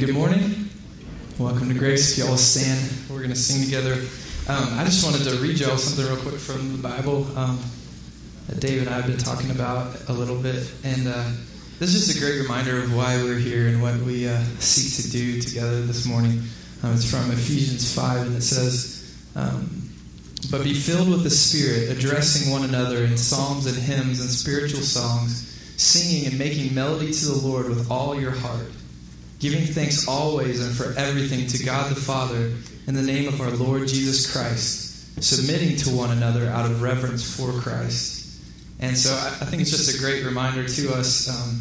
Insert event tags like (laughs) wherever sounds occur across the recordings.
Good morning. Welcome to Grace. If y'all stand, we're going to sing together. Um, I just wanted to read y'all something real quick from the Bible um, that David and I have been talking about a little bit. And uh, this is just a great reminder of why we're here and what we uh, seek to do together this morning. Um, it's from Ephesians 5, and it says, um, But be filled with the Spirit, addressing one another in psalms and hymns and spiritual songs, singing and making melody to the Lord with all your heart giving thanks always and for everything to God the Father in the name of our Lord Jesus Christ, submitting to one another out of reverence for Christ. And so I, think it's just a great reminder to us. Um,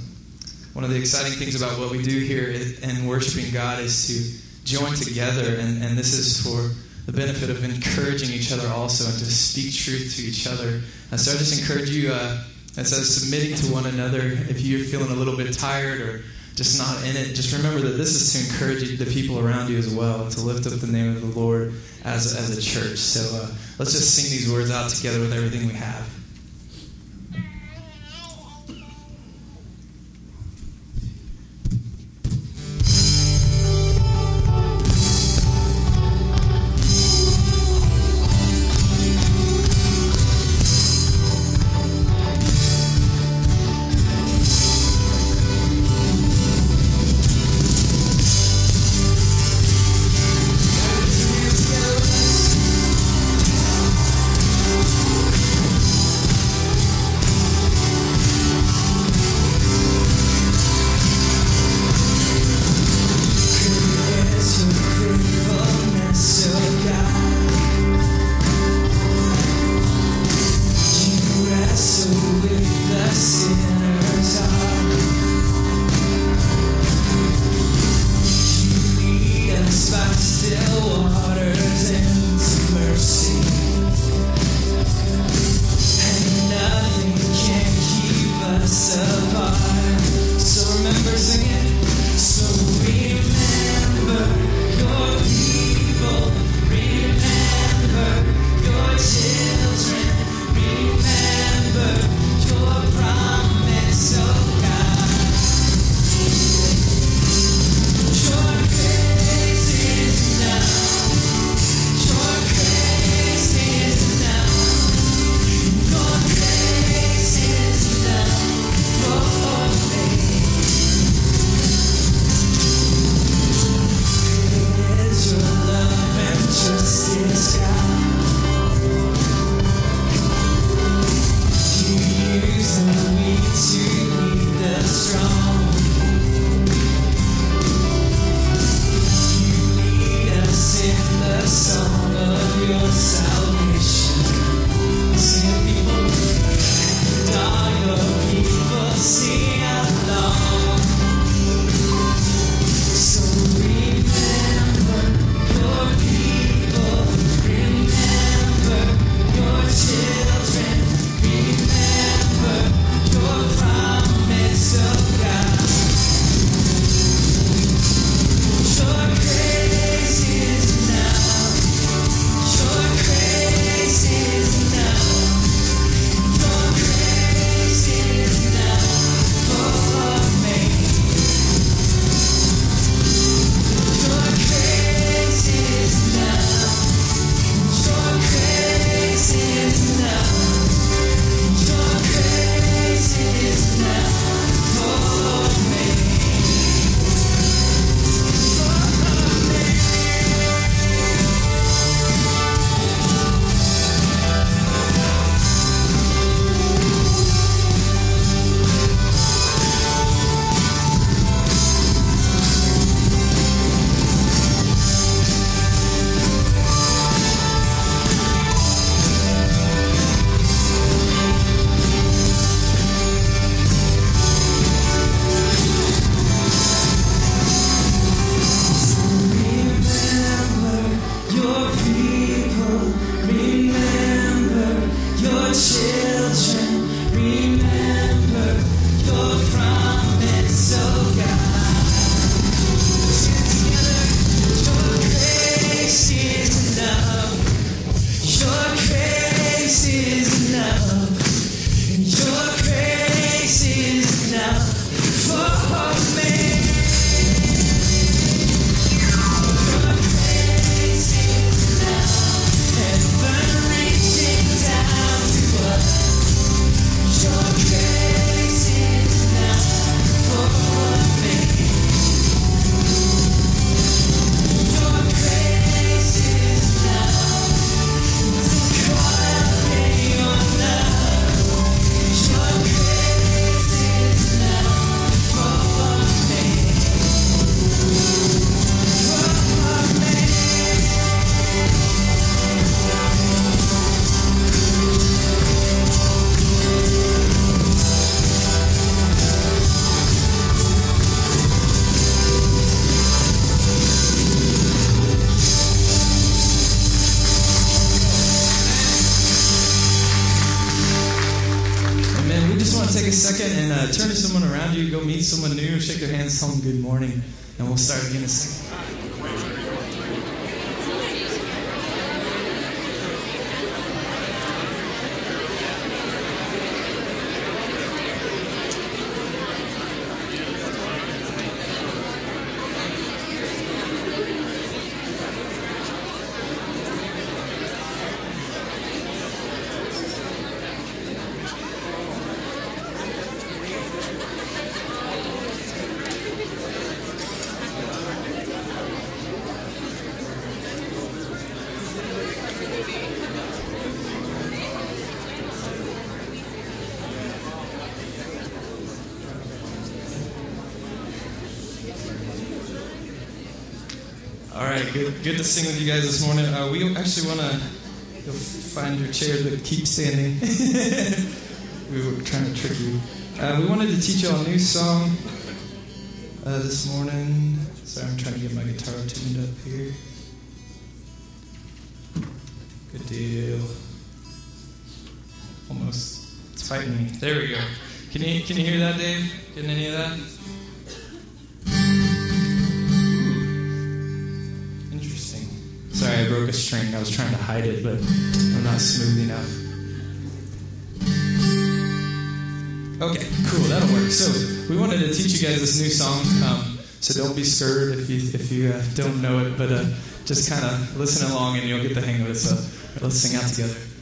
one of the exciting things about what we do here in worshiping God is to join together, and, and this is for the benefit of encouraging each other also and to speak truth to each other. So I just encourage you, uh, it says submitting to one another if you're feeling a little bit tired or just not in it, just remember that this is to encourage the people around you as well, to lift up the name of the Lord as, as a church. So uh, let's just sing these words out together with everything we have. Good, good to sing with you guys this morning. Uh, we actually want to find your chair to keep standing. (laughs) we were trying to trick you. Uh, we wanted to teach you all a new song uh, this morning. Sorry, I'm trying to get my guitar tuned up here. Good deal. Almost. It's fighting me. There we go. Can you can you hear that, Dave? Getting any of that? I broke a string. I was trying to hide it, but I'm not smooth enough. Okay, cool. That'll work. So we wanted to teach you guys this new song. Um, so don't be scared if you if you uh, don't know it, but uh, just kind of listen along and you'll get the hang of it. So let's sing out together.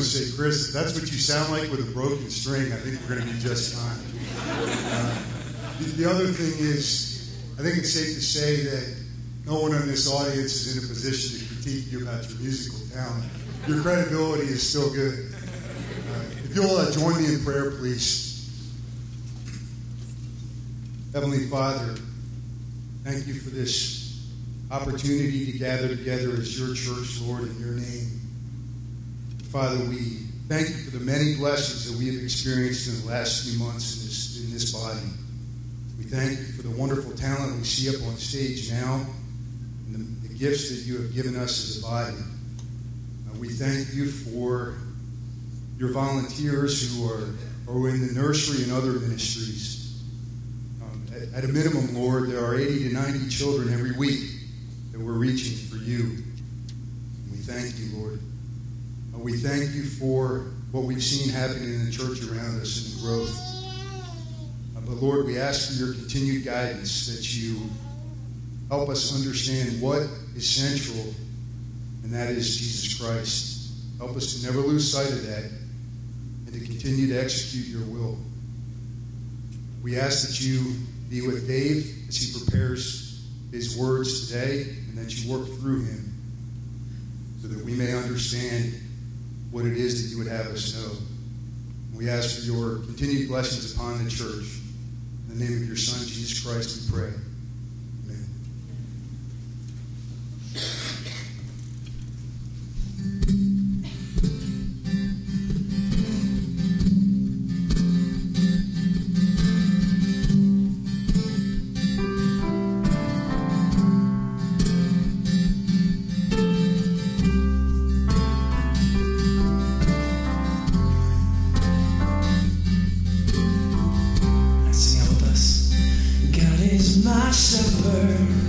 Want to say, Chris, if that's what you sound like with a broken string, I think we're going to be just fine. Uh, the, the other thing is, I think it's safe to say that no one in this audience is in a position to critique you about your musical talent. Your credibility is still good. Uh, if you'll uh, join me in prayer, please. Heavenly Father, thank you for this opportunity to gather together as your church, Lord, in your name. Father, we thank you for the many blessings that we have experienced in the last few months in this, in this body. We thank you for the wonderful talent we see up on stage now and the, the gifts that you have given us as a body. Uh, we thank you for your volunteers who are, are in the nursery and other ministries. Um, at, at a minimum, Lord, there are 80 to 90 children every week that we're reaching for you. And we thank you, Lord. We thank you for what we've seen happening in the church around us and the growth. Uh, but Lord, we ask for your continued guidance that you help us understand what is central, and that is Jesus Christ. Help us to never lose sight of that and to continue to execute your will. We ask that you be with Dave as he prepares his words today and that you work through him so that we may understand what it is that you would have us know. We ask for your continued blessings upon the church. In the name of your Son, Jesus Christ, we pray. Shepherd.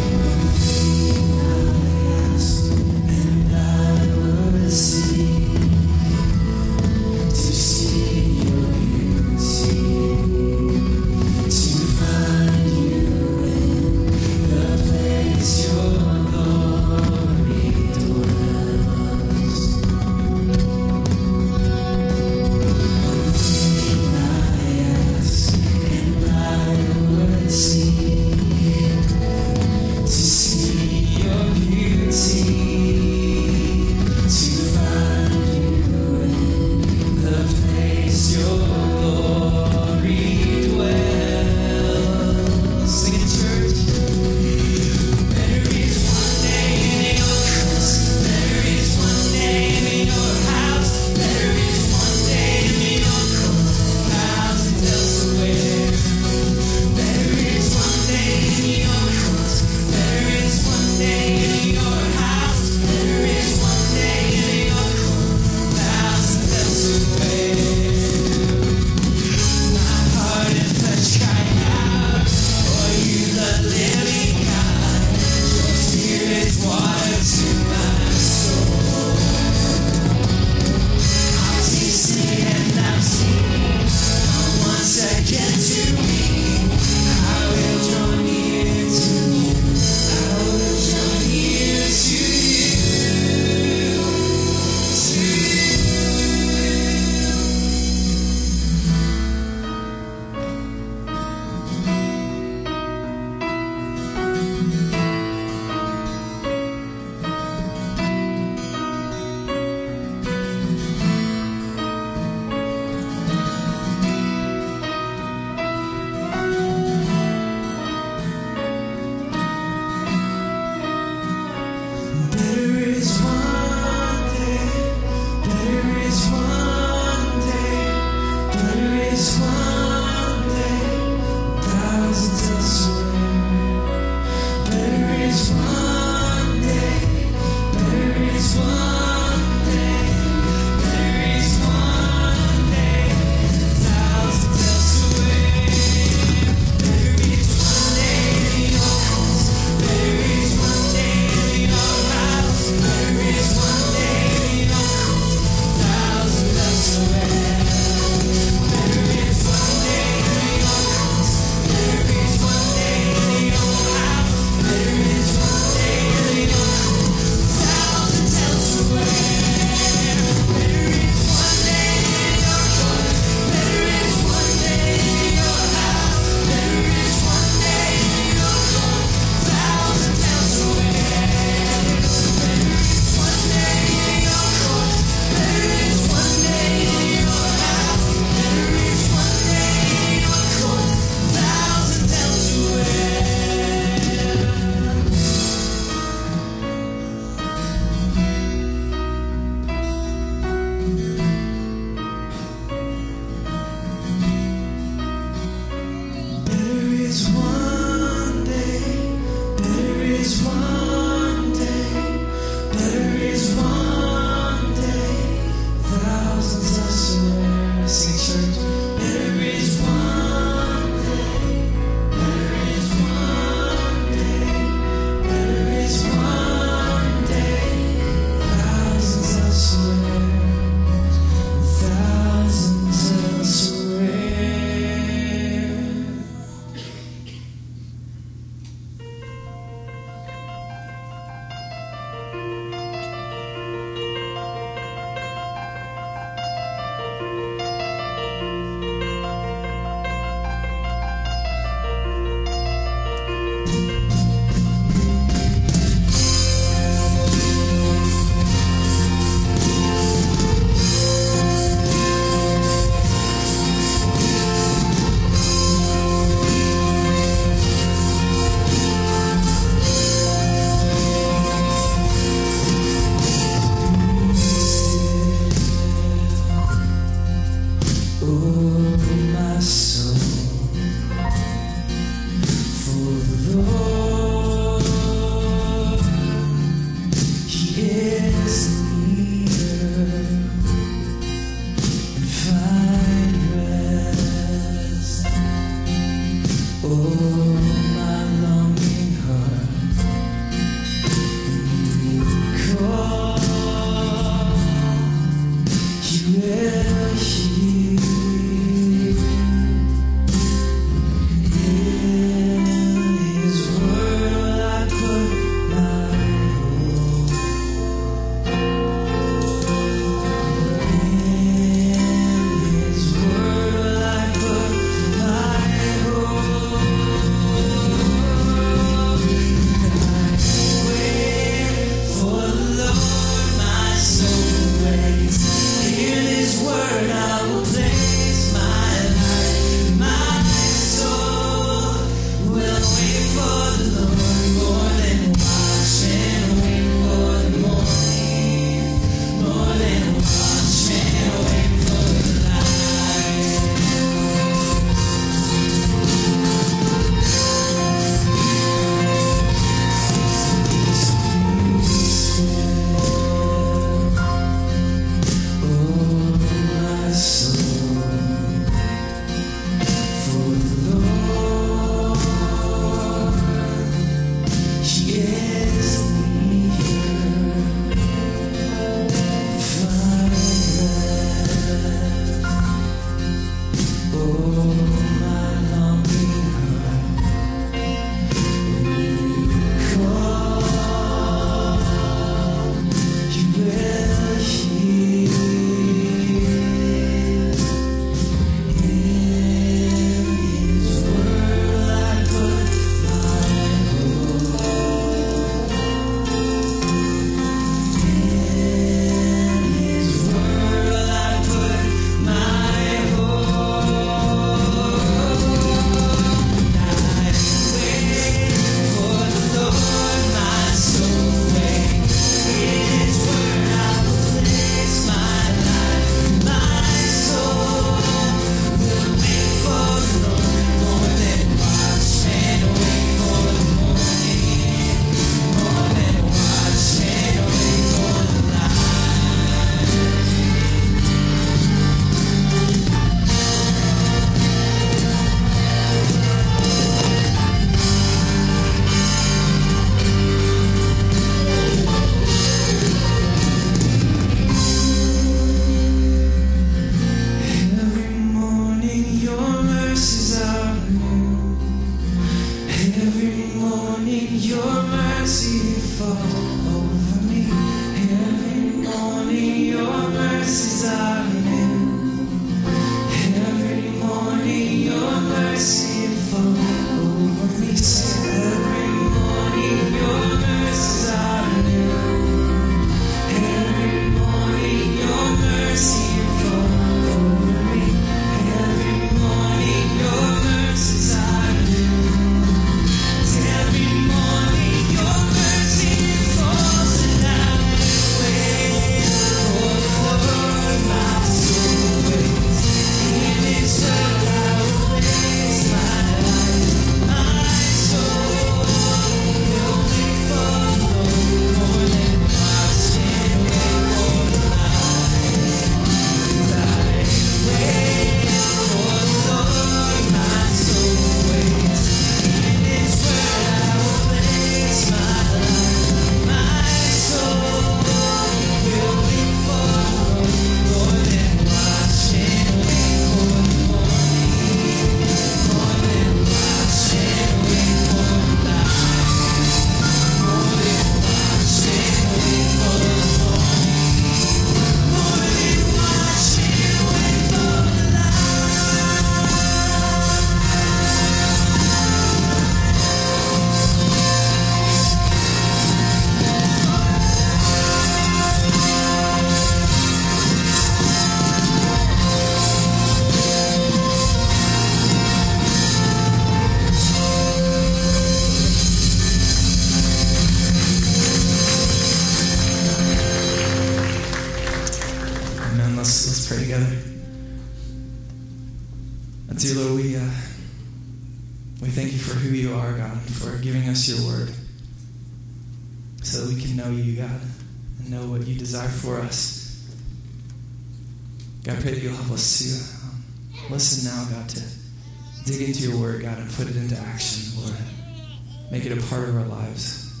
Make it a part of our lives,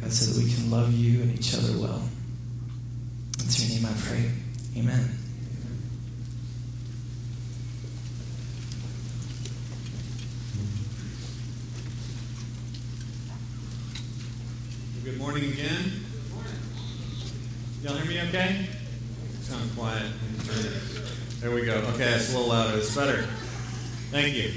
God, so that we can love you and each other well. It's your name I pray. Amen. Good morning again. Y'all hear me okay? Sound quiet. There we go. Okay, that's a little louder. It's better. Thank you.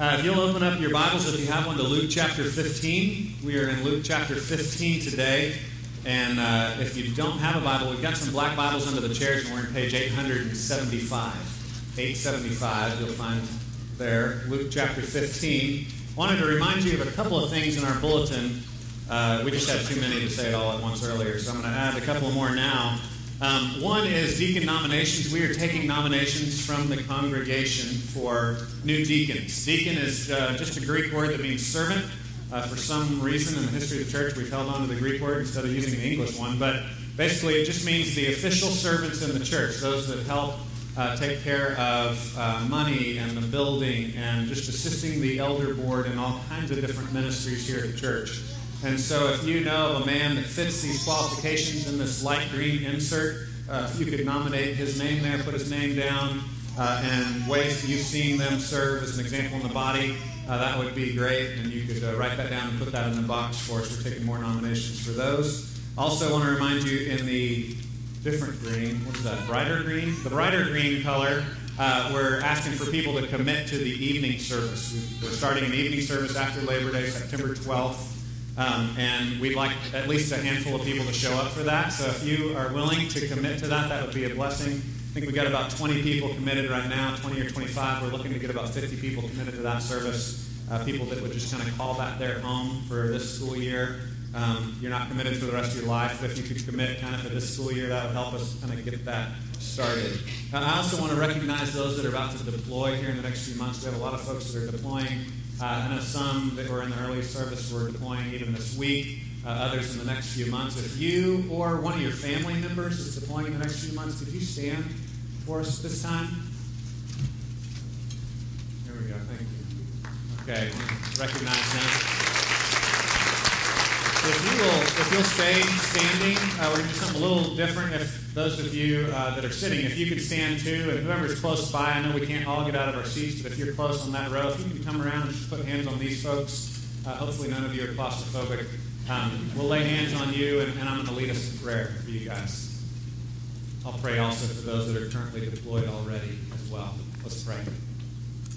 Uh, if you'll open up your Bibles, if you have one, to Luke chapter 15. We are in Luke chapter 15 today. And uh, if you don't have a Bible, we've got some black Bibles under the chairs, and we're in page 875. 875, you'll find there. Luke chapter 15. Wanted to remind you of a couple of things in our bulletin. Uh, we just had too many to say it all at once earlier, so I'm going to add a couple more now. Um, one is deacon nominations. We are taking nominations from the congregation for new deacons. Deacon is uh, just a Greek word that means servant. Uh, for some reason in the history of the church, we've held on to the Greek word instead of using the English one. But basically, it just means the official servants in the church, those that help uh, take care of uh, money and the building and just assisting the elder board and all kinds of different ministries here at the church. And so, if you know of a man that fits these qualifications in this light green insert, uh, if you could nominate his name there, put his name down, uh, and ways you've seen them serve as an example in the body, uh, that would be great. And you could uh, write that down and put that in the box for us. We're taking more nominations for those. Also, want to remind you in the different green, what is that, brighter green? The brighter green color. Uh, we're asking for people to commit to the evening service. We're starting an evening service after Labor Day, September 12th. Um, and we'd like at least a handful of people to show up for that. So if you are willing to commit to that, that would be a blessing. I think we've got about 20 people committed right now, 20 or 25. We're looking to get about 50 people committed to that service. Uh, people that would just kind of call that their home for this school year. Um, you're not committed for the rest of your life, but if you could commit kind of for this school year, that would help us kind of get that started. Uh, I also want to recognize those that are about to deploy here in the next few months. We have a lot of folks that are deploying. Uh, I know some that were in the early service were deploying even this week, uh, others in the next few months. If you or one of your family members is deploying in the next few months, could you stand for us this time? Here we go. Thank you. Okay, recognize them. If you will, if you'll stay standing, uh, we're going to do something a little different. If those of you uh, that are sitting, if you could stand too, and whoever's close by, I know we can't all get out of our seats, but if you're close on that row, if you can come around and just put hands on these folks, Uh, hopefully, none of you are claustrophobic. Um, we'll lay hands on you, and, and I'm going to lead us in prayer for you guys. I'll pray also for those that are currently deployed already as well. Let's pray.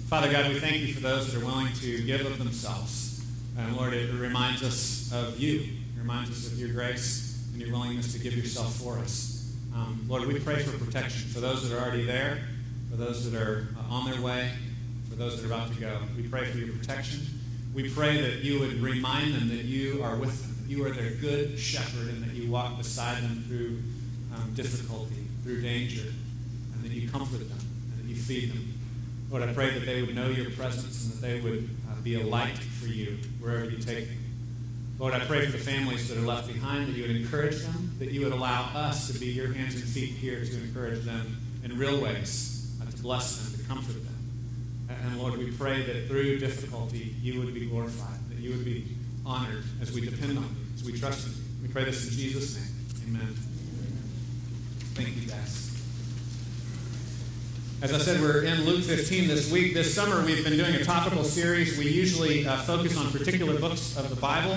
Father God, we thank you for those that are willing to give of themselves. And Lord, it reminds us of you. It reminds us of your grace and your willingness to give yourself for us. Um, Lord, we pray for protection for those that are already there, for those that are uh, on their way, for those that are about to go. We pray for your protection. We pray that you would remind them that you are with them, you are their good shepherd, and that you walk beside them through um, difficulty, through danger, and that you comfort them, and that you feed them. Lord, I pray that they would know your presence and that they would be a light for you wherever you take them. Lord, I pray for the families that are left behind that you would encourage them, that you would allow us to be your hands and feet here to encourage them in real ways, uh, to bless them, to comfort them. And Lord, we pray that through difficulty you would be glorified, that you would be honored as we depend on you, as we trust in you. We pray this in Jesus' name. Amen. Thank you, guys. As I said, we're in Luke 15 this week. This summer, we've been doing a topical series. We usually uh, focus on particular books of the Bible.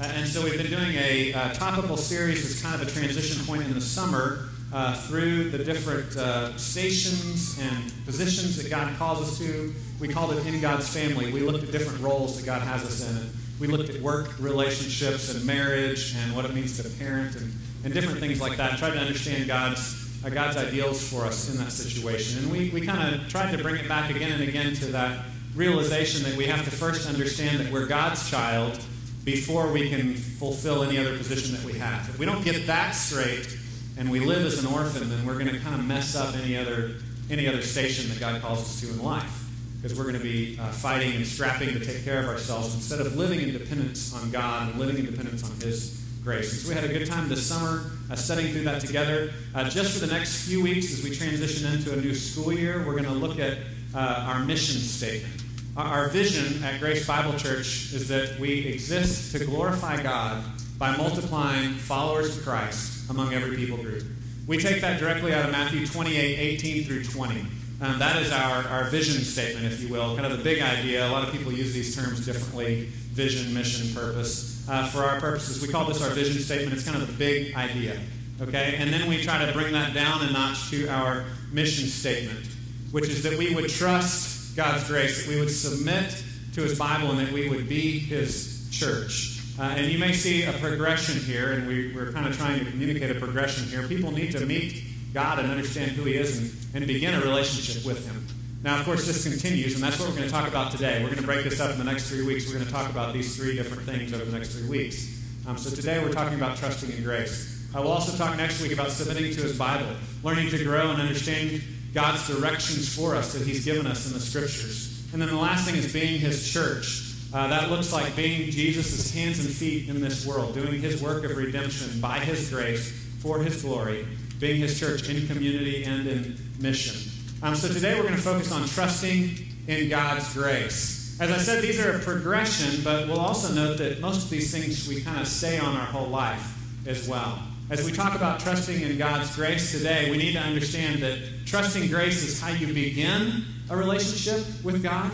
Uh, and so we've been doing a uh, topical series as kind of a transition point in the summer uh, through the different uh, stations and positions that God calls us to. We called it In God's Family. We looked at different roles that God has us in. We looked at work relationships and marriage and what it means to parent and, and different things like that. Tried to understand God's God's ideals for us in that situation. And we, we kind of tried to bring it back again and again to that realization that we have to first understand that we're God's child before we can fulfill any other position that we have. If we don't get that straight and we live as an orphan, then we're going to kind of mess up any other, any other station that God calls us to in life. Because we're going to be uh, fighting and strapping to take care of ourselves instead of living in dependence on God and living in dependence on His grace. And so we had a good time this summer uh, studying through that together. Uh, just for the next few weeks, as we transition into a new school year, we're going to look at uh, our mission statement. Our, vision at Grace Bible Church is that we exist to glorify God by multiplying followers of Christ among every people group. We take that directly out of Matthew 28 18 through 20. Um, that is our, our vision statement, if you will, kind of the big idea. A lot of people use these terms differently vision, mission, purpose. Uh, for our purposes, we call this our vision statement. It's kind of the big idea. Okay? And then we try to bring that down a notch to our mission statement, which is that we would trust God's grace, that we would submit to His Bible, and that we would be His church. Uh, and you may see a progression here, and we, we're kind of trying to communicate a progression here. People need to meet God and understand who He is and, and begin a relationship with Him. Now, of course, this continues, and that's what we're going to talk about today. We're going to break this up in the next three weeks. We're going to talk about these three different things over the next three weeks. Um, so today we're talking about trusting in grace. I will also talk next week about submitting to His Bible, learning to grow and understand God's directions for us that He's given us in the Scriptures. And then the last thing is being His church. Uh, that looks like being Jesus' hands and feet in this world, doing His work of redemption by His grace for His glory, being His church in community and in mission. Um, so today we're going to focus on trusting in God's grace. As I said, these are a progression, but we'll also note that most of these things we kind of stay on our whole life as well. As we talk about trusting in God's grace today, we need to understand that trusting grace is how you begin a relationship with God.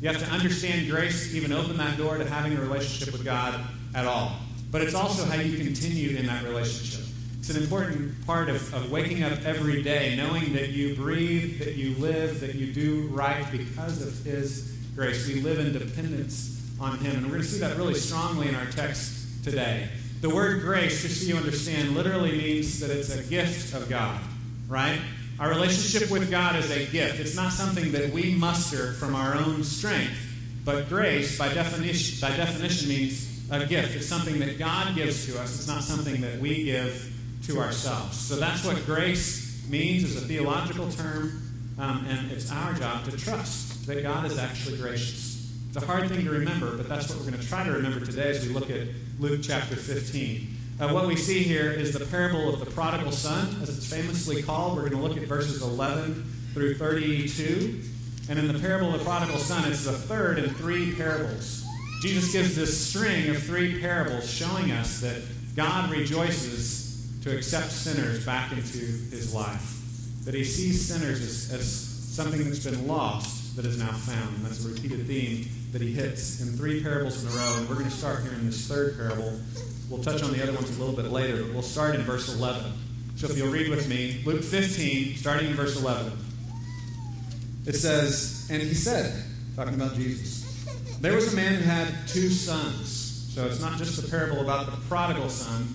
You have to understand grace even open that door to having a relationship with God at all. But it's also how you continue in that relationship. It's an important part of, of waking up every day, knowing that you breathe, that you live, that you do right because of His grace. We live in dependence on Him. And we're going to see that really strongly in our text today. The word grace, just so you understand, literally means that it's a gift of God, right? Our relationship with God is a gift. It's not something that we muster from our own strength. But grace, by definition, by definition means a gift. It's something that God gives to us. It's not something that we give to ourselves. So that's what grace means as a theological term, um, and it's our job to trust that God is actually gracious. It's a hard thing to remember, but that's what we're going to try to remember today as we look at Luke chapter 15. Uh, what we see here is the parable of the prodigal son, as it's famously called. We're going to look at verses 11 through 32. And in the parable of the prodigal son, it's the third in three parables. Jesus gives this string of three parables showing us that God rejoices to accept sinners back into his life. That he sees sinners as, as something that's been lost that is now found. And that's a repeated theme that he hits in three parables in a row, and we're going to start here in this third parable. We'll touch on the other ones a little bit later, but we'll start in verse 11. So if you'll read with me, Luke 15, starting in verse 11. It says, And he said, talking about Jesus, there was a man who had two sons. So it's not just a parable about the prodigal son,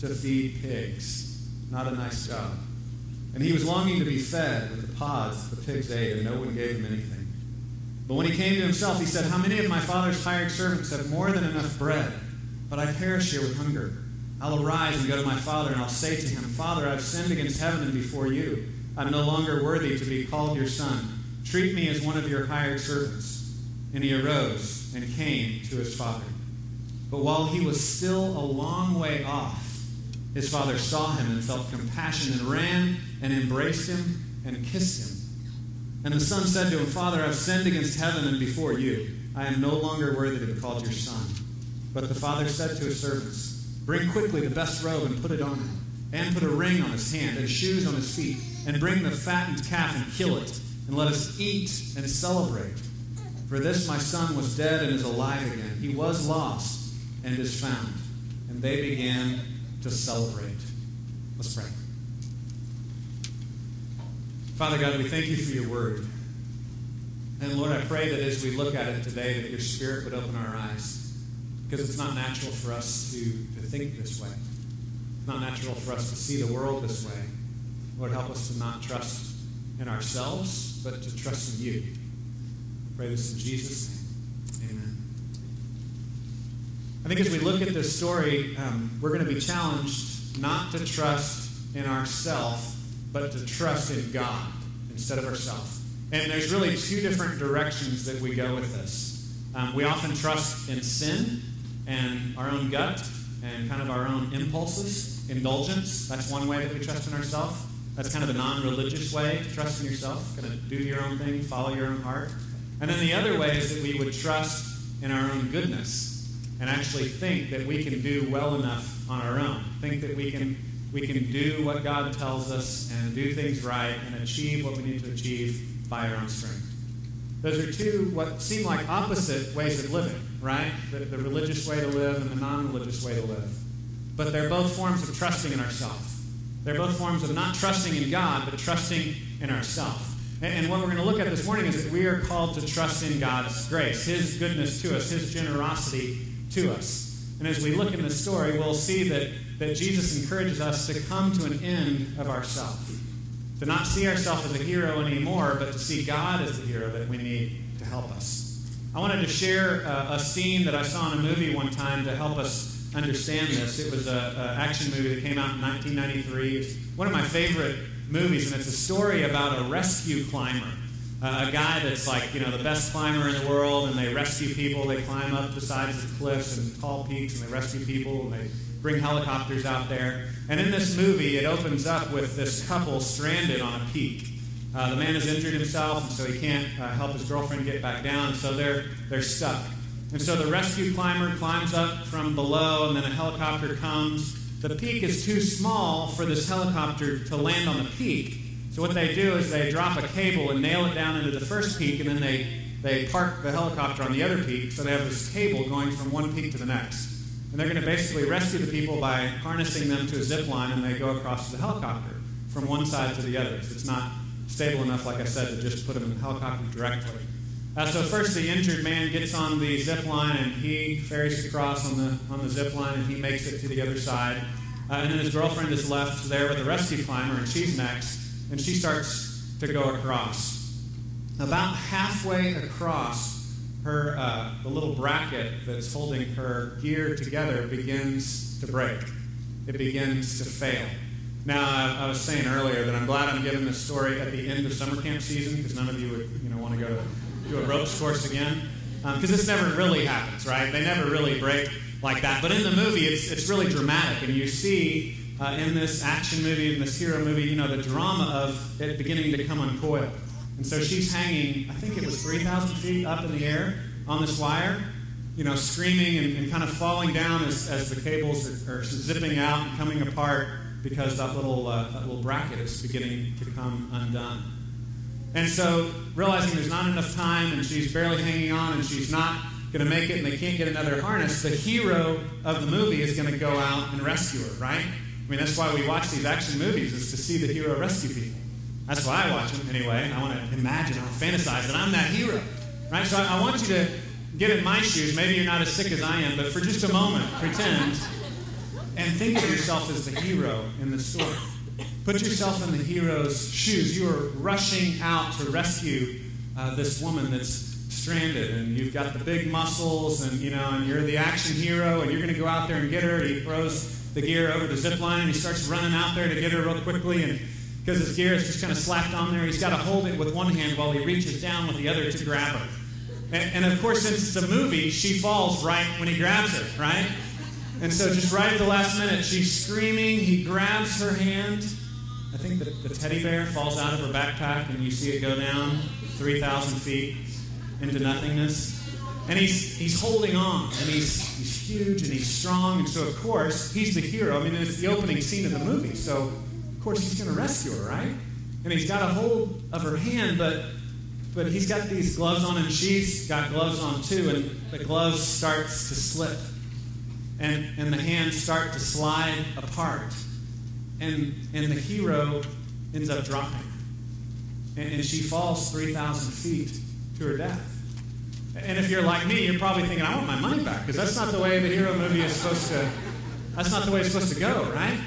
to feed pigs. Not a nice job. And he was longing to be fed with the pods the pigs ate, and no one gave him anything. But when he came to himself, he said, How many of my father's hired servants have more than enough bread? But I perish here with hunger. I'll arise and go to my father, and I'll say to him, Father, I've sinned against heaven and before you. I'm no longer worthy to be called your son. Treat me as one of your hired servants. And he arose and came to his father. But while he was still a long way off, his father saw him and felt compassion and ran and embraced him and kissed him. And the son said to him, Father, I've sinned against heaven and before you. I am no longer worthy to be called your son. But the father said to his servants, Bring quickly the best robe and put it on him, and put a ring on his hand and shoes on his feet, and bring the fattened calf and kill it, and let us eat and celebrate. For this my son was dead and is alive again. He was lost and is found. And they began to celebrate. Let's pray. Father God, we thank you for your word. And Lord, I pray that as we look at it today, that your spirit would open our eyes. Because it's not natural for us to, to think this way. It's not natural for us to see the world this way. Lord, help us to not trust in ourselves, but to trust in you. I pray this in Jesus' name. Amen. I think as we look at this story, um, we're going to be challenged not to trust in ourselves, but to trust in God instead of ourselves. And there's really two different directions that we go with this. Um, we often trust in sin and our own gut and kind of our own impulses, indulgence. That's one way that we trust in ourselves. That's kind of a non religious way to trust in yourself, kind of do your own thing, follow your own heart. And then the other way is that we would trust in our own goodness and actually think that we can do well enough on our own. Think that we can we can do what God tells us and do things right and achieve what we need to achieve by our own strength. Those are two what seem like opposite ways of living, right? The, the religious way to live and the non religious way to live. But they're both forms of trusting in ourselves. They're both forms of not trusting in God, but trusting in ourselves. And, and what we're going to look at this morning is that we are called to trust in God's grace, His goodness to us, His generosity to us. And as we look in the story, we'll see that, that Jesus encourages us to come to an end of ourselves. To not see ourselves as a hero anymore, but to see God as the hero that we need to help us. I wanted to share uh, a scene that I saw in a movie one time to help us understand this. It was an action movie that came out in 1993. It's one of my favorite movies, and it's a story about a rescue climber. A guy that's like, you know, the best climber in the world, and they rescue people. They climb up the sides of cliffs and tall peaks, and they rescue people, and they bring helicopters out there. And in this movie, it opens up with this couple stranded on a peak. Uh, the man has injured himself, and so he can't uh, help his girlfriend get back down, so they're, they're stuck. And so the rescue climber climbs up from below, and then a helicopter comes. The peak is too small for this helicopter to land on the peak. So what they do is they drop a cable and nail it down into the first peak, and then they, they park the helicopter on the other peak. So they have this cable going from one peak to the next. And they're going to basically rescue the people by harnessing them to a zip line, and they go across the helicopter from one side to the other. It's not stable enough, like I said, to just put them in the helicopter directly. Uh, so first, the injured man gets on the zip line, and he ferries across on the on the zip line, and he makes it to the other side. Uh, and then his girlfriend is left there with the rescue climber, and she's next, and she starts to go across. About halfway across, her uh, the little bracket that's holding her gear together begins to break. It begins to fail. Now, I, I was saying earlier that I'm glad I'm giving this story at the end of summer camp season because none of you would, you know, want to go to do a ropes course again. because this never really happens, right? They never really break like that. But in the movie, it's, it's really dramatic, and you see uh, in this action movie, in this hero movie, you know, the drama of it beginning to come uncoiled. And so she's hanging, I think it was 3,000 feet up in the air on this wire, you know, screaming and, and kind of falling down as, as the cables are, are, zipping out and coming apart because that little, uh, that little bracket is beginning to come undone. And so, realizing there's not enough time and she's barely hanging on and she's not going to make it and they can't get another harness, the hero of the movie is going to go out and rescue her, right? I mean, that's why we watch these action movies, is to see the hero rescue people. That's why I watch them anyway. I want to imagine, I want to fantasize that I'm that hero, right? So I, I want you to get in my shoes. Maybe you're not as sick as I am, but for just a moment, pretend and think of yourself as the hero in the story. Put yourself in the hero's shoes. You are rushing out to rescue uh, this woman that's stranded, and you've got the big muscles, and you know, and you're the action hero, and you're going to go out there and get her. He throws the gear over the zip line, and he starts running out there to get her real quickly, and because his gear is just kind of slapped on there, he's got to hold it with one hand while he reaches down with the other to grab her. And, and of course, since it's a movie, she falls right when he grabs her, right? And so, just right at the last minute, she's screaming. He grabs her hand. I think the, the teddy bear falls out of her backpack, and you see it go down 3,000 feet into nothingness. And he's, he's holding on, and he's, he's huge and he's strong. And so, of course, he's the hero. I mean, it's the opening scene of the movie. So, of course, he's going to rescue her, right? And he's got a hold of her hand, but but he's got these gloves on, and she's got gloves on too, and the gloves starts to slip, and and the hands start to slide apart, and and the hero ends up dropping, and, and she falls three thousand feet to her death. And if you're like me, you're probably thinking, I want my money back, because that's not the way the hero movie is supposed to. That's not the way it's supposed to go, right?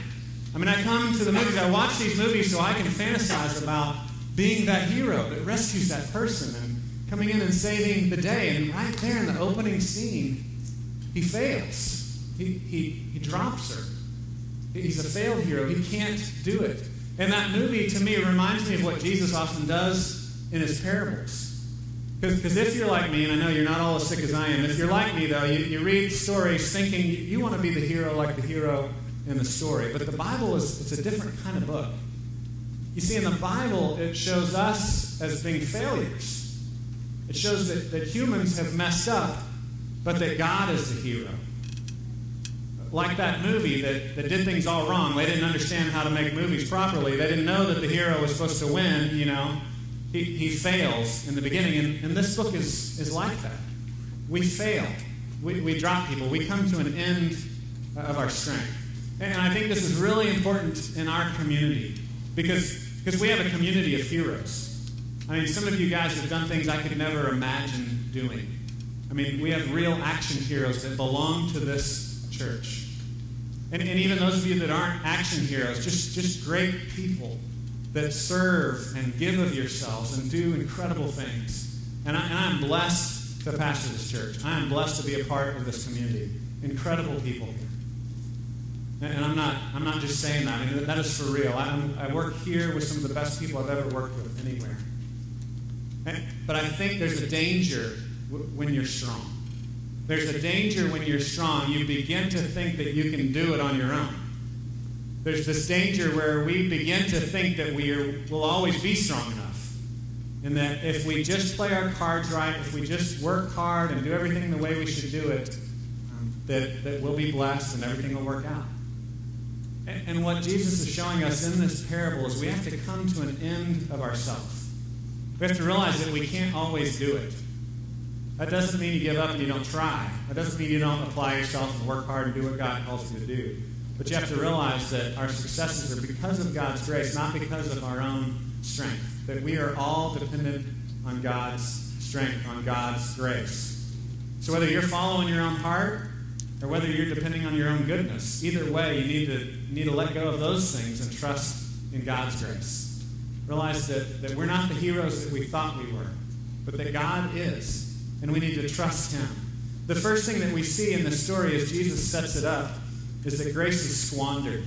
I mean, I come to the movies, I watch these movies so I can fantasize about being that hero that rescues that person and coming in and saving the day. And right there in the opening scene, he fails. He, he, he drops her. He's a failed hero. He can't do it. And that movie, to me, reminds me of what Jesus often does in his parables. Because if you're like me, and I know you're not all as sick as I am, if you're like me, though, you, you read stories thinking you want to be the hero like the hero in the story. But the Bible is it's a different kind of book. You see, in the Bible, it shows us as being failures. It shows that, that humans have messed up, but that God is the hero. Like that movie that, that did things all wrong. They didn't understand how to make movies properly. They didn't know that the hero was supposed to win, you know. He, he fails in the beginning. And, and this book is, is like that. We fail. We, we drop people. We come to an end of our strength. And I think this is really important in our community because, because we have a community of heroes. I mean, some of you guys have done things I could never imagine doing. I mean, we have real action heroes that belong to this church. And, and even those of you that aren't action heroes, just, just great people that serve and give of yourselves and do incredible things. And, I, and I'm blessed to pastor this church. I am blessed to be a part of this community. Incredible people here. And I'm not, I'm not just saying that. I mean, that is for real. I, I work here with some of the best people I've ever worked with anywhere. And, but I think there's a danger when you're strong. There's a danger when you're strong. You begin to think that you can do it on your own. There's this danger where we begin to think that we are, will always be strong enough. And that if we just play our cards right, if we just work hard and do everything the way we should do it, um, that, that we'll be blessed and everything will work out. And what Jesus is showing us in this parable is we have to come to an end of ourselves. We have to realize that we can't always do it. That doesn't mean you give up and you don't try. That doesn't mean you don't apply yourself and work hard and do what God calls you to do. But you have to realize that our successes are because of God's grace, not because of our own strength. That we are all dependent on God's strength, on God's grace. So whether you're following your own heart or whether you're depending on your own goodness. Either way, you need to, need to let go of those things and trust in God's grace. Realize that, that we're not the heroes that we thought we were, but that God is, and we need to trust Him. The first thing that we see in this story as Jesus sets it up is that grace is squandered.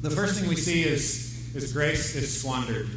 The first thing we see is, is grace is squandered.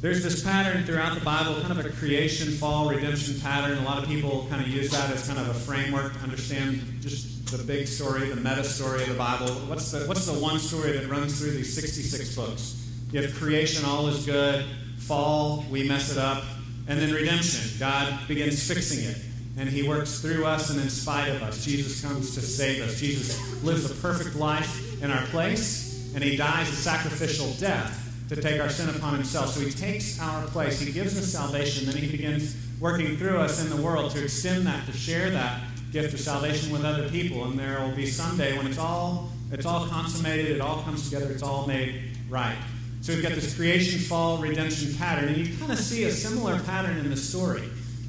There's this pattern throughout the Bible, kind of a creation, fall, redemption pattern. A lot of people kind of use that as kind of a framework to understand just the big story, the meta story of the Bible. What's the, what's the one story that runs through these 66 books? You have creation, all is good. Fall, we mess it up. And then redemption, God begins fixing it. And he works through us and in spite of us. Jesus comes to save us. Jesus lives a perfect life in our place, and he dies a sacrificial death to take our sin upon himself. So he takes our place. He gives us salvation. Then he begins working through us in the world to extend that, to share that gift of salvation with other people. And there will be someday when it's all it's all consummated, it all comes together, it's all made right. So we've got this creation, fall, redemption pattern, and you kind of see a similar pattern in the story.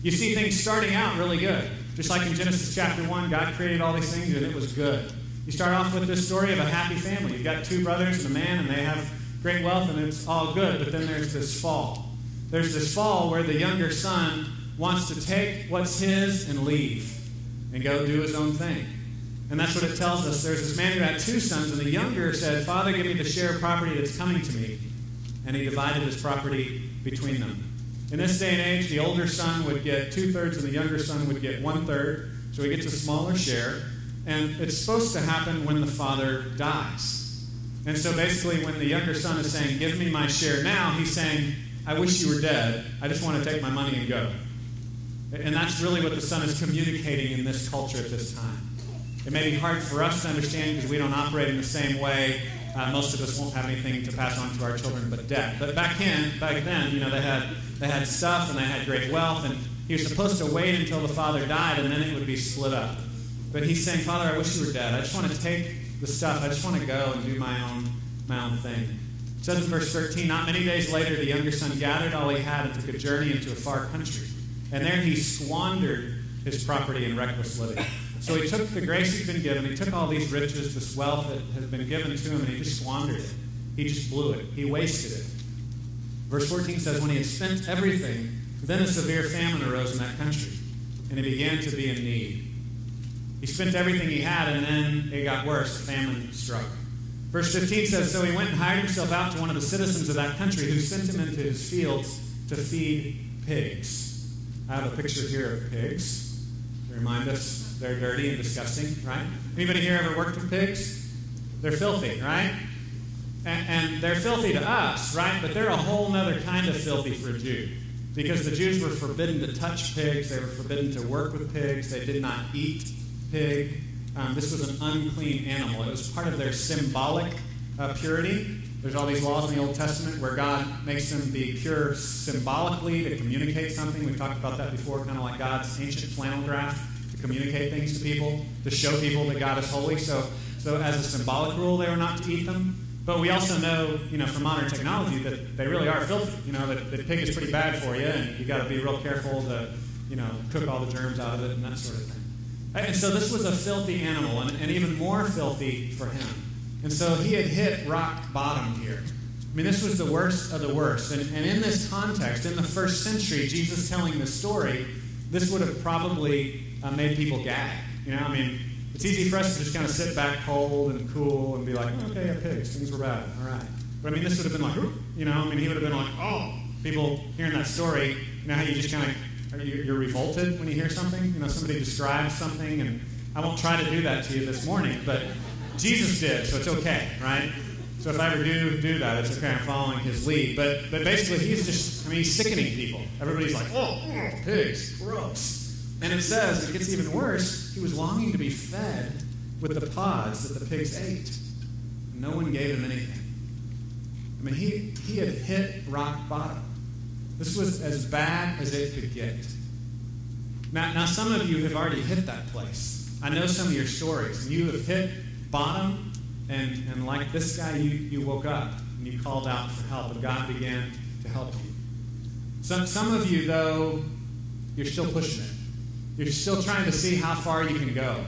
You see things starting out really good. Just like in Genesis chapter 1, God created all these things and it was good. You start off with this story of a happy family. You've got two brothers and a man, and they have great wealth, and it's all good. But then there's this fall. There's this fall where the younger son wants to take what's his and leave and go do his own thing. And that's what it tells us. There's this man who had two sons, and the younger said, Father, give me the share of property that's coming to me. And he divided his property between them. In this day and age, the older son would get two thirds, and the younger son would get one third. So he gets a smaller share. And it's supposed to happen when the father dies. And so basically, when the younger son is saying, Give me my share now, he's saying, I wish you were dead. I just want to take my money and go. And that's really what the son is communicating in this culture at this time. It may be hard for us to understand because we don't operate in the same way. Uh, most of us won't have anything to pass on to our children but debt. But back in, back then, you know, they had they had stuff and they had great wealth, and he was supposed to wait until the father died, and then it would be split up. But he's saying, Father, I wish you were dead. I just want to take the stuff. I just want to go and do my own my own thing. It says in verse 13, not many days later, the younger son gathered all he had and took a journey into a far country. And there he squandered his property in reckless living. So he took the grace he'd been given, he took all these riches, this wealth that has been given to him, and he just squandered it. He just blew it. He wasted it. Verse 14 says, When he had spent everything, then a severe famine arose in that country, and he began to be in need. He spent everything he had, and then it got worse. Famine struck. Verse 15 says, So he went and hired himself out to one of the citizens of that country, who sent him into his fields to feed pigs. I have a picture here of pigs to remind us they're dirty and disgusting, right? Anybody here ever worked with pigs? They're filthy, right? And, and they're filthy to us, right? But they're a whole other kind of filthy for a Jew. Because the Jews were forbidden to touch pigs, they were forbidden to work with pigs, they did not eat pig. Um, this was an unclean animal. It was part of their symbolic uh, purity. There's all these laws in the Old Testament where God makes them be pure symbolically to communicate something. We've talked about that before, kind of like God's ancient flannel graph to communicate things to people, to show people that God is holy. So, so as a symbolic rule, they were not to eat them. But we also know, you know, from modern technology that they really are filthy. You know, that, that pig is pretty bad for you, and you got to be real careful to, you know, cook all the germs out of it and that sort of thing. And so this was a filthy animal, and, and even more filthy for him. And so he had hit rock bottom here. I mean, this was the worst of the worst. And, and in this context, in the first century, Jesus telling this story, this would have probably uh, made people gag. You know, I mean, it's easy for us to just kind of sit back cold and cool and be like, oh, okay, pigs, things were bad, all right. But I mean, this would have been like, you know, I mean, he would have been like, oh, people hearing that story, you know how you just kind of, you're revolted when you hear something? You know, somebody describes something, and I won't try to do that to you this morning, but Jesus did, so it's okay, right? So if I ever do do that, it's okay. I'm following his lead. But but basically, he's just I mean, he's sickening people. Everybody's like, oh, oh, pigs, gross. And it says it gets even worse. He was longing to be fed with the pods that the pigs ate. No one gave him anything. I mean, he he had hit rock bottom. This was as bad as it could get. Now, now some of you have already hit that place. I know some of your stories. You have hit bottom, and, and like this guy, you, you woke up and you called out for help, and God began to help you. Some, some of you, though, you're still pushing it. You're still trying to see how far you can go.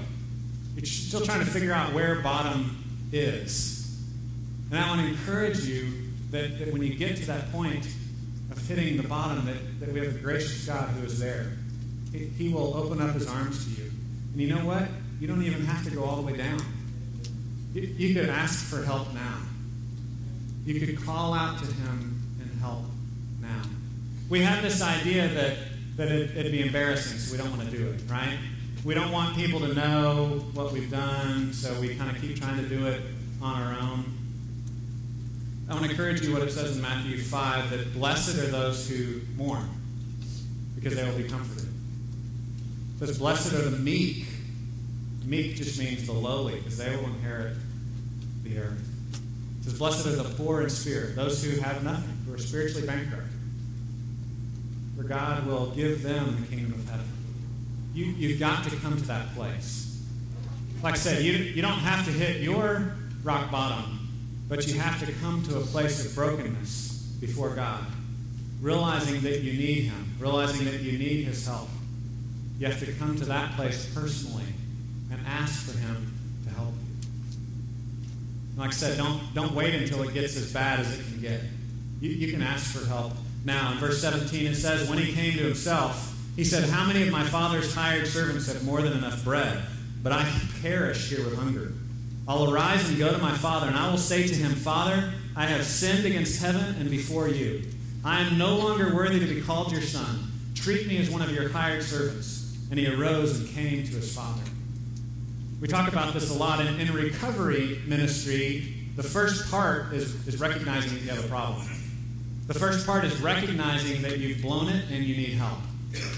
You're still trying to figure out where bottom is. And I want to encourage you that, that when you get to that point of hitting the bottom, that, that we have a gracious God who is there. He, he will open up his arms to you. And you know what? You don't even have to go all the way down. You, you could ask for help now. You could call out to him and help. now. We have this idea that, that it, it'd be embarrassing, so we don't want to do it, right? We don't want people to know what we've done, so we kind of keep trying to do it on our own. I want to encourage you what it says in Matthew 5 that blessed are those who mourn, because they will be comforted. It says, Blessed are the meek. Meek just means the lowly, because they will inherit the earth. It says, Blessed are the poor in spirit, those who have nothing, who are spiritually bankrupt. For God will give them the kingdom of heaven. You, you've got to come to that place. Like I said, you, you don't have to hit your rock bottom, but you have to come to a place of brokenness before God, realizing that you need Him, realizing that you need His help. You have to come to that place personally and ask for Him to help you. Like I said, don't, don't wait until it gets as bad as it can get. You, you can ask for help now. In verse 17, it says, When he came to himself, he said, How many of my father's hired servants have more than enough bread? But I perish here with hunger. I'll arise and go to my father, and I will say to him, Father, I have sinned against heaven and before you. I am no longer worthy to be called your son. Treat me as one of your hired servants. And he arose and came to his father. We talk about this a lot. In, in recovery ministry, the first part is, is recognizing that you have a problem. The first part is recognizing that you've blown it and you need help.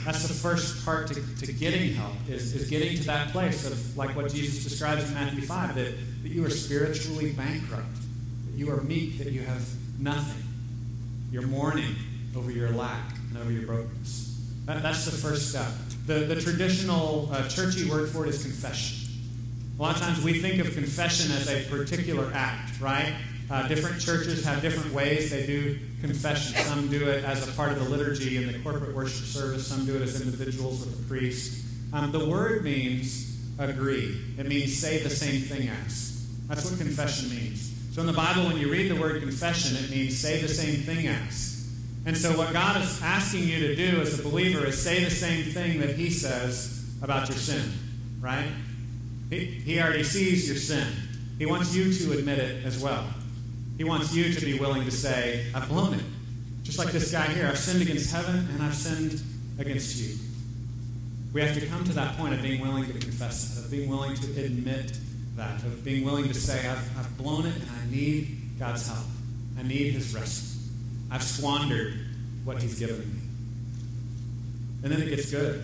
That's the first part to, to getting help, is, is getting to that place of, like what Jesus describes in Matthew 5, that, that you are spiritually bankrupt, that you are meek, that you have nothing. You're mourning over your lack and over your brokenness. That, that's the first step. The, the traditional uh, churchy word for it is confession. A lot of times we think of confession as a particular act, right? Uh, different churches have different ways they do confession. Some do it as a part of the liturgy in the corporate worship service, some do it as individuals with a priest. Um, the word means agree, it means say the same thing as. That's what confession means. So in the Bible, when you read the word confession, it means say the same thing as. And so, what God is asking you to do as a believer is say the same thing that He says about your sin, right? He, he already sees your sin. He wants you to admit it as well. He wants you to be willing to say, I've blown it. Just like this guy here, I've sinned against heaven and I've sinned against you. We have to come to that point of being willing to confess that, of being willing to admit that, of being willing to say, I've, I've blown it and I need God's help. I need His rescue. I've squandered what He's given me. And then it gets good.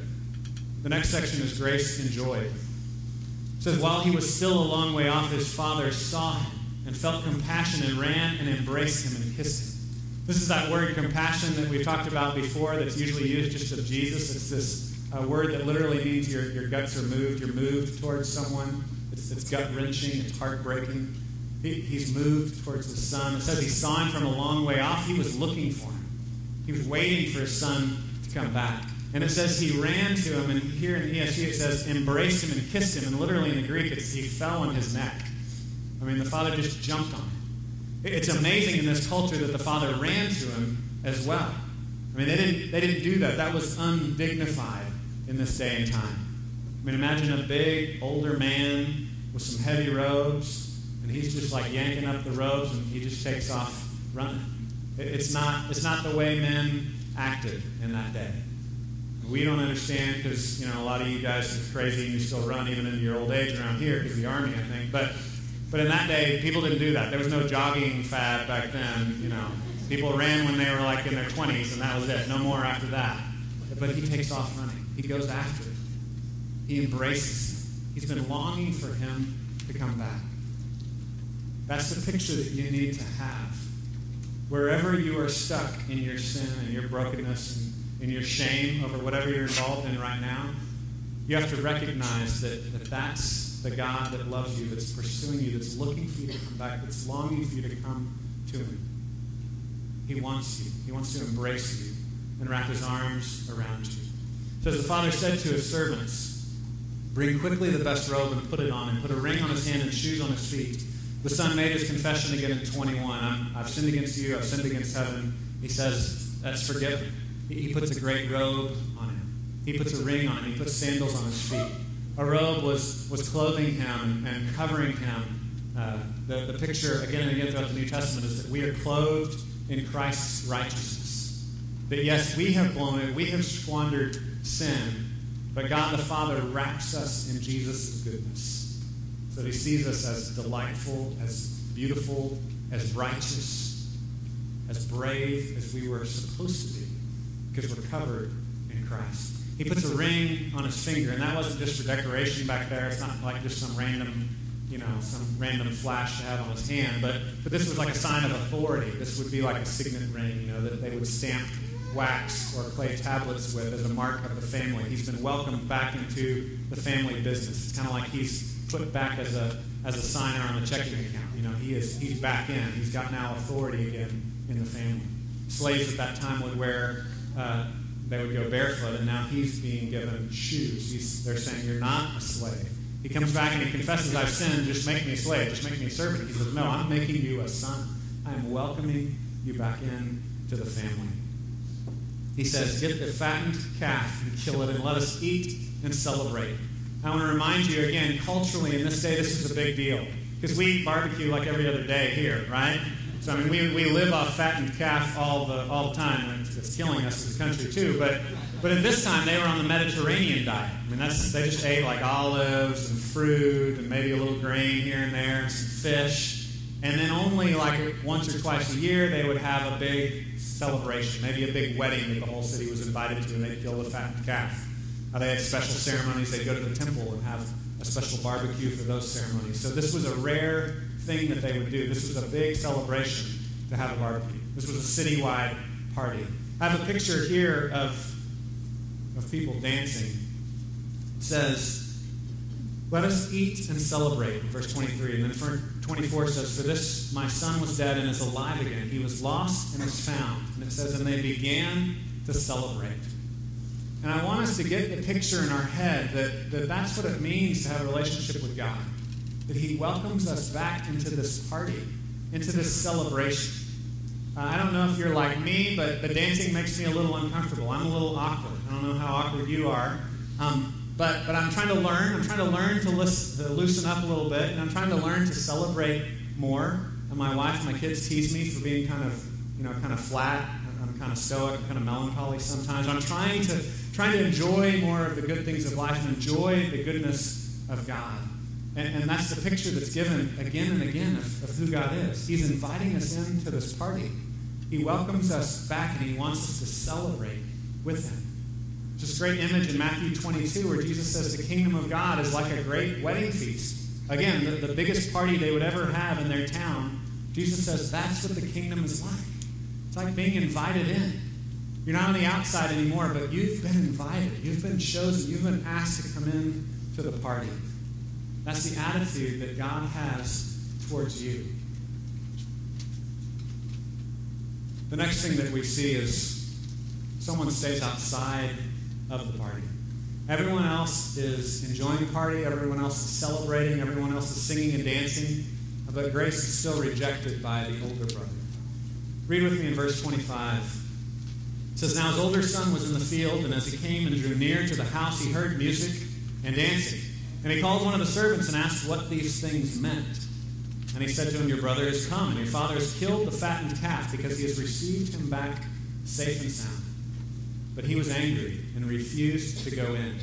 The next section is grace and joy. It says, While he was still a long way off, his father saw him and felt compassion and ran and embraced him and kissed him. This is that word compassion that we've talked about before that's usually used just of Jesus. It's this uh, word that literally means your, your guts are moved. You're moved towards someone. It's, it's gut wrenching. It's heartbreaking. He, he's moved towards the son. It says he saw him from a long way off. He was looking for him. He was waiting for his son to come back. And it says he ran to him, and here in the ESV it says embraced him and kissed him. And literally in the Greek, it's he fell on his neck. I mean, the father just jumped on him. It's amazing in this culture that the father ran to him as well. I mean, they didn't, they didn't do that. That was undignified in this day and time. I mean, imagine a big, older man with some heavy robes, and he's just like yanking up the robes, and he just takes off running. It's not, it's not the way men acted in that day. We don't understand because, you know, a lot of you guys are crazy and you still run even into your old age around here because the Army, I think. But but in that day, people didn't do that. There was no jogging fad back then. You know, people ran when they were like in their 20s, and that was it. No more after that. But he takes off running. He goes after it. He embraces him. He's been longing for him to come back. That's the picture that you need to have. Wherever you are stuck in your sin and your brokenness and in your shame over whatever you're involved in right now, you have to recognize that, that that's the God that loves you, that's pursuing you, that's looking for you to come back, that's longing for you to come to Him. He wants you. He wants to embrace you and wrap His arms around you. So as the father said to his servants, Bring quickly the best robe and put it on and Put a ring on his hand and shoes on his feet. The son made his confession again in 21. i have sinned against you. I've sinned against heaven. He says, That's forgiven. He, he puts a great robe on him. He puts a ring on him. He puts sandals on his feet a robe was, was clothing him and covering him. Uh, the, the picture, again and again throughout the New Testament, is that we are clothed in Christ's righteousness. That yes, we have blown it, we have squandered sin, but God the Father wraps us in Jesus' goodness. So He sees us as delightful, as beautiful, as righteous, as brave as we were supposed to be, because we're covered in Christ. He puts a ring on his finger, and that wasn't just for decoration back there. It's not like just some random, you know, some random flash to have on his hand, but, but this was like a sign of authority. This would be like a signet ring, you know, that they would stamp wax or clay tablets with as a mark of the family. He's been welcomed back into the family business. It's kind of like he's put back as a as a signer on the checking account. You know, he is he's back in. He's got now authority again in the family. Slaves at that time would wear. Uh, they would go barefoot, and now he's being given shoes. He's, they're saying, You're not a slave. He comes back and he confesses, I've sinned, just make me a slave, just make me a servant. He says, No, I'm making you a son. I am welcoming you back in to the family. He says, Get the fattened calf and kill it, and let us eat and celebrate. I want to remind you again, culturally, in this day, this is a big deal. Because we eat barbecue like every other day here, right? So, I mean, we, we live off fattened calf all the, all the time, and it's, killing us as a country, too. But, but at this time, they were on the Mediterranean diet. I mean, that's, they just ate like olives and fruit and maybe a little grain here and there and some fish. And then only like once or twice a year, they would have a big celebration, maybe a big wedding that the whole city was invited to, and they'd kill the fattened calf. Uh, they had special ceremonies. They'd go to the temple and have a special barbecue for those ceremonies. So this was a rare thing that they would do. This was a big celebration to have a barbecue. This was a citywide party. I have a picture here of, of people dancing. It says, Let us eat and celebrate, verse 23. And then 24 says, For this my son was dead and is alive again. He was lost and is found. And it says, And they began to celebrate. And I want us to get the picture in our head that, that that's what it means to have a relationship with God. That He welcomes us back into this party, into this celebration. Uh, I don't know if you're like me, but, but dancing makes me a little uncomfortable. I'm a little awkward. I don't know how awkward you are. Um, but, but I'm trying to learn. I'm trying to learn to, to loosen up a little bit, and I'm trying to learn to celebrate more. And my wife and my kids tease me for being kind of, you know, kind of flat. I'm kind of stoic, I'm kind of melancholy sometimes. I'm trying to trying to enjoy more of the good things of life and enjoy the goodness of God. And, and that's the picture that's given again and again of, of who God is. He's inviting us into this party. He welcomes us back and he wants us to celebrate with him. There's this great image in Matthew 22 where Jesus says the kingdom of God is like a great wedding feast. Again, the, the biggest party they would ever have in their town. Jesus says that's what the kingdom is like. It's like being invited in. You're not on the outside anymore, but you've been invited. You've been chosen. You've been asked to come in to the party. That's the attitude that God has towards you. The next thing that we see is someone stays outside of the party. Everyone else is enjoying the party, everyone else is celebrating, everyone else is singing and dancing, but Grace is still rejected by the older brother. Read with me in verse 25. It says, Now his older son was in the field, and as he came and drew near to the house, he heard music and dancing. And he called one of the servants and asked what these things meant. And he said to him, Your brother has come, and your father has killed the fattened calf, because he has received him back safe and sound. But he was angry and refused to go in.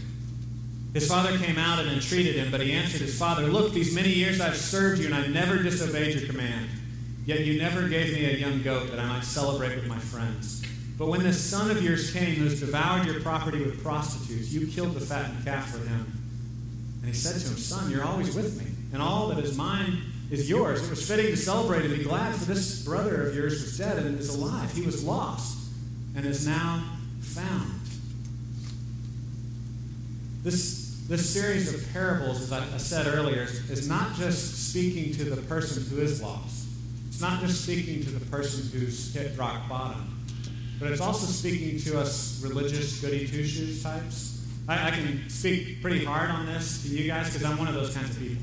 His father came out and entreated him, but he answered his father, Look, these many years I've served you, and I never disobeyed your command. Yet you never gave me a young goat that I might celebrate with my friends. But when this son of yours came, who has devoured your property with prostitutes, you killed the fattened calf for him. And he said to him, Son, you're always with me, and all that is mine is yours. It was fitting to celebrate and be glad, for this brother of yours was dead and is alive. He was lost and is now found. This, this series of parables, as I said earlier, is not just speaking to the person who is lost. It's not just speaking to the person who's hit rock bottom. But it's also speaking to us religious goody two shoes types. I, I, can speak pretty hard on this to you guys because I'm one of those kinds of people,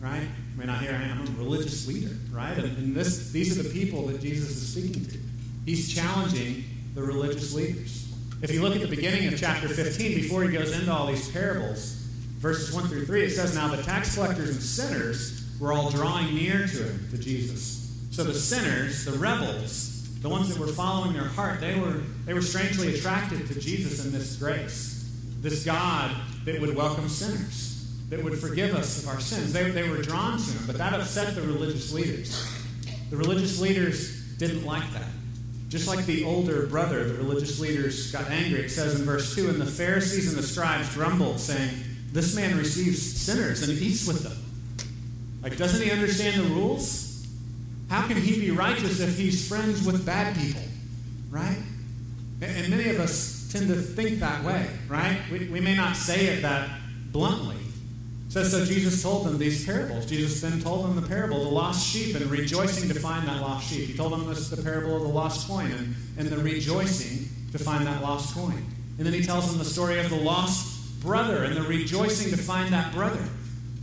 right? I mean, I hear I'm a religious leader, right? And, and this, these are the people that Jesus is speaking to. He's challenging the religious leaders. If you look at the beginning of chapter 15, before he goes into all these parables, verses 1 through 3, it says, Now the tax collectors and sinners were all drawing near to him, to Jesus. So the sinners, the rebels, the ones that were following their heart, they were, they were strangely attracted to Jesus and this grace, this God that would welcome sinners, that would forgive us of our sins. They, they were drawn to him, but that upset the religious leaders. The religious leaders didn't like that. Just like the older brother, the religious leaders got angry. It says in verse 2 And the Pharisees and the scribes grumbled, saying, This man receives sinners and eats with them. Like, doesn't he understand the rules? How can he be righteous if he's friends with bad people? Right? And many of us tend to think that way, right? We, we may not say it that bluntly. So, so Jesus told them these parables. Jesus then told them the parable, of the lost sheep, and rejoicing to find that lost sheep. He told them this the parable of the lost coin and, and the rejoicing to find that lost coin. And then he tells them the story of the lost brother and the rejoicing to find that brother.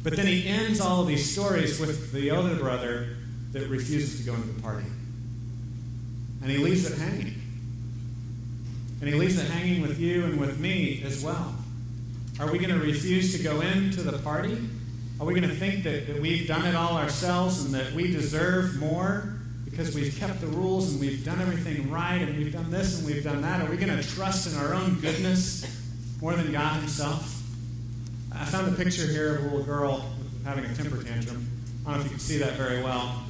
But then he ends all of these stories with the other brother that refuses to go into the party. And he leaves it hanging. And he leaves it hanging with you and with me as well. Are we going to refuse to go into the party? Are we going to think that, that we've done it all ourselves and that we deserve more because we've kept the rules and we've done everything right and we've done this and we've done that? Are we going to trust in our own goodness more than God Himself? I found a picture here of a little girl having a temper tantrum. I don't know if you can see that very well.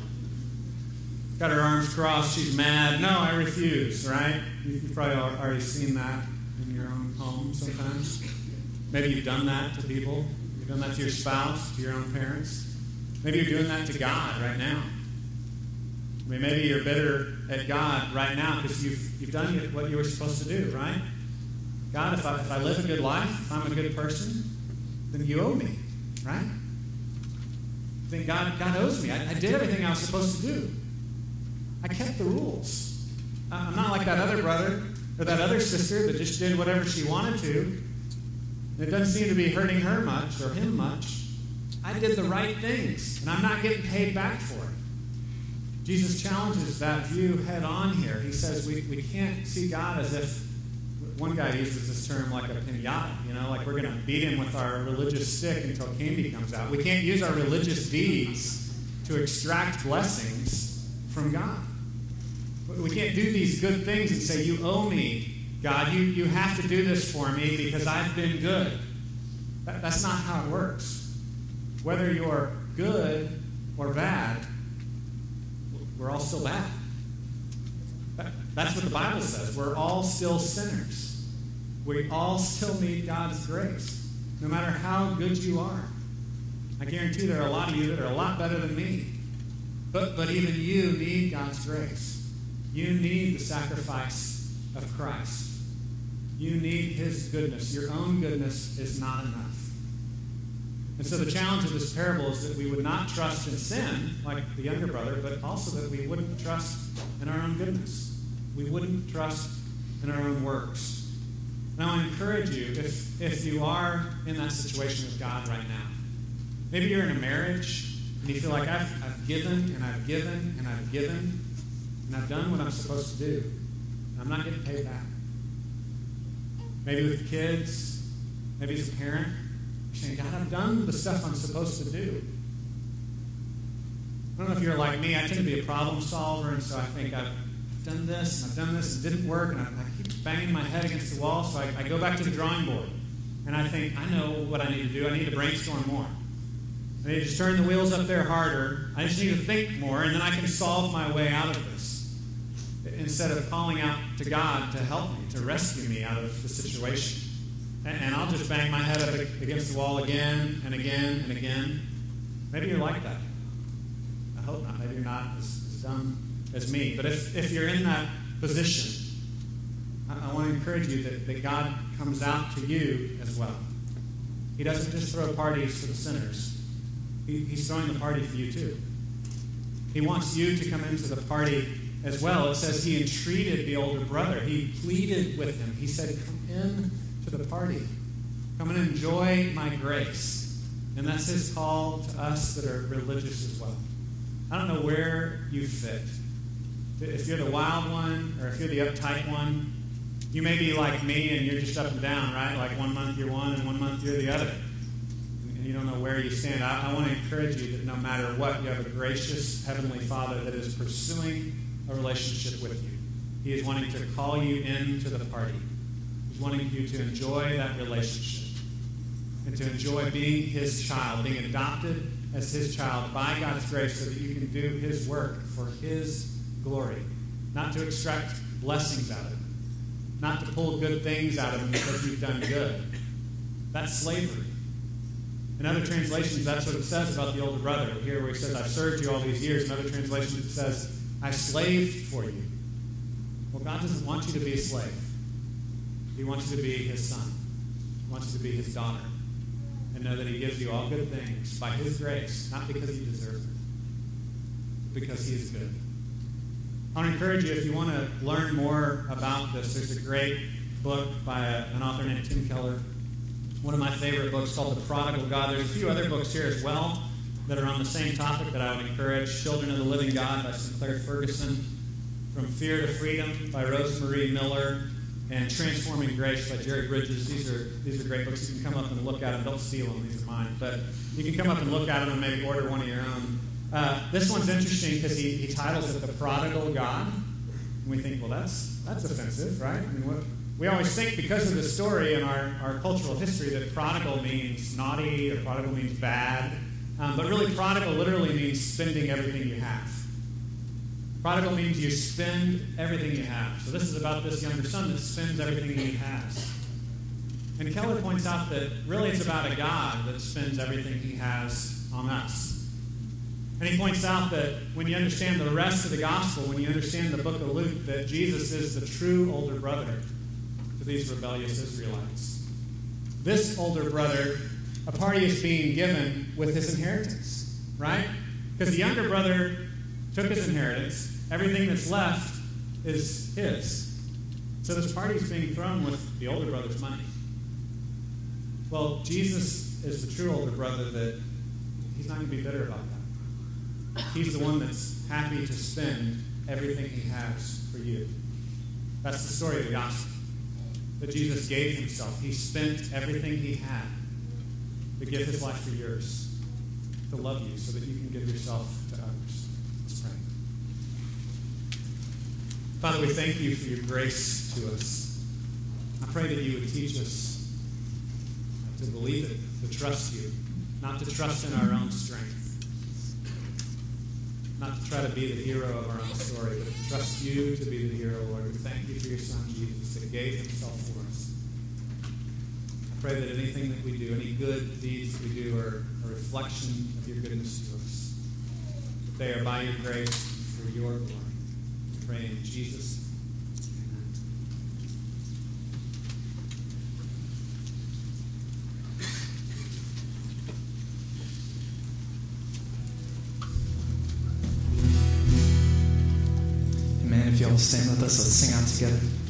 Got her arms crossed. She's mad. No, I refuse, right? You've probably already seen that in your own home sometimes. Maybe you've done that to people. You've done that to your spouse, to your own parents. Maybe you're doing that to God right now. I mean, maybe you're bitter at God right now because you've, you've done what you were supposed to do, right? God, if I, if I live a good life, if I'm a good person, then you owe me, right? Then God, God owes me. I, I did everything I was supposed to do. I kept the rules. I'm not like that other brother or that other sister that just did whatever she wanted to. It doesn't seem to be hurting her much or him much. I did the right things, and I'm not getting paid back for it. Jesus challenges that view head on here. He says we, we can't see God as if one guy uses this term like a pinata, you know, like we're going to beat him with our religious stick until candy comes out. We can't use our religious deeds to extract blessings from God. We can't do these good things and say, You owe me, God. You, you have to do this for me because I've been good. That, that's not how it works. Whether you're good or bad, we're all still bad. That's what the Bible says. We're all still sinners. We all still need God's grace, no matter how good you are. I guarantee there are a lot of you that are a lot better than me. But, but even you need God's grace. You need the sacrifice of Christ. You need His goodness. Your own goodness is not enough. And so the challenge of this parable is that we would not trust in sin, like the younger brother, but also that we wouldn't trust in our own goodness we wouldn't trust in our own works. Now, I encourage you, if, if you are in that situation with God right now, maybe you're in a marriage and you feel like I've, I've given and I've given and I've given and I've done what I'm supposed to do, I'm not getting paid back. Maybe with kids, maybe as a parent, you're saying, God, I've done the stuff I'm supposed to do. I don't know if you're like me. I tend to be a problem solver, and so I think I've done this, and I've done this, and it didn't work, and I, I keep banging my head against the wall, so I, I go back to the drawing board. And I think, I know what I need to do. I need to brainstorm more. I need to just turn the wheels up there harder. I just need to think more, and then I can solve my way out of this. Instead of calling out to God to help me, to rescue me out of the situation. And, and I'll just bang my head up against the wall again and again and again. Maybe you're like that. I hope not. Maybe you're not as, as dumb as me. But if, if you're in that position, I, I want to encourage you that, that God comes out to you as well. He doesn't just throw parties for the sinners, he, He's throwing the party for you too. He wants you to come into the party as well. It says he entreated the older brother. He pleaded with him. He said, Come in to the party. Come and enjoy my grace. And that's his call to us that are religious as well. I don't know where you fit if you're the wild one or if you're the uptight one, you may be like me and you're just up and down, right? Like one month you're one and one month you're the other. And you don't know where you stand. I, I want to encourage you that no matter what, you have a gracious Heavenly Father that is pursuing a relationship with you. He is wanting to call you into the party. He's wanting you to enjoy that relationship and to enjoy being His child, being adopted as His child by God's grace so that you can do His work for His glory. Not to extract blessings out of Him, not to pull good things out of Him because you've done good. That's slavery. In other translations, that's what it says about the older brother. Here, where he says, I've served you all these years. In other translations, it says, I slaved for you. Well, God doesn't want you to be a slave. He wants you to be his son. He wants you to be his daughter. And know that he gives you all good things by his grace, not because you deserve it, but because he is good. I want to encourage you, if you want to learn more about this, there's a great book by a, an author named Tim Keller. One of my favorite books called The Prodigal God. There's a few other books here as well that are on the same topic that I would encourage. Children of the Living God by Sinclair Ferguson. From Fear to Freedom by Rose Marie Miller and Transforming Grace by Jerry Bridges. These are these are great books. You can come up and look at them. Don't steal them; these are mine. But you can come up and look at them and maybe order one of your own. Uh, this one's interesting because he, he titles it "The Prodigal God," and we think, well, that's that's offensive, right? I mean, what, we always think because of the story in our, our cultural history that prodigal means naughty or prodigal means bad, um, but really prodigal literally means spending everything you have. Prodigal means you spend everything you have. So this is about this younger son that spends everything he has. And Keller points out that really it's about a God that spends everything he has on us. And he points out that when you understand the rest of the gospel, when you understand the book of Luke, that Jesus is the true older brother to these rebellious Israelites. This older brother, a party is being given with his inheritance, right? Because the younger brother took his inheritance, everything that's left is his. So this party is being thrown with the older brother's money. Well, Jesus is the true older brother that he's not going to be bitter about that. He's the one that's happy to spend everything he has for you. That's the story of the gospel. That Jesus gave himself. He spent everything he had to give his life for yours, to love you so that you can give yourself to others. Let's pray. Father, we thank you for your grace to us. I pray that you would teach us to believe it, to trust you, not to trust in our own strength, not to try to be the hero of our own story, but to trust you to be the hero, Lord. We thank you for your Son, Jesus, that gave himself pray that anything that we do, any good deeds we do, are a reflection of your goodness to us. That they are by your grace for your glory. We pray in Jesus'. If y'all stand with us, let's sing out together.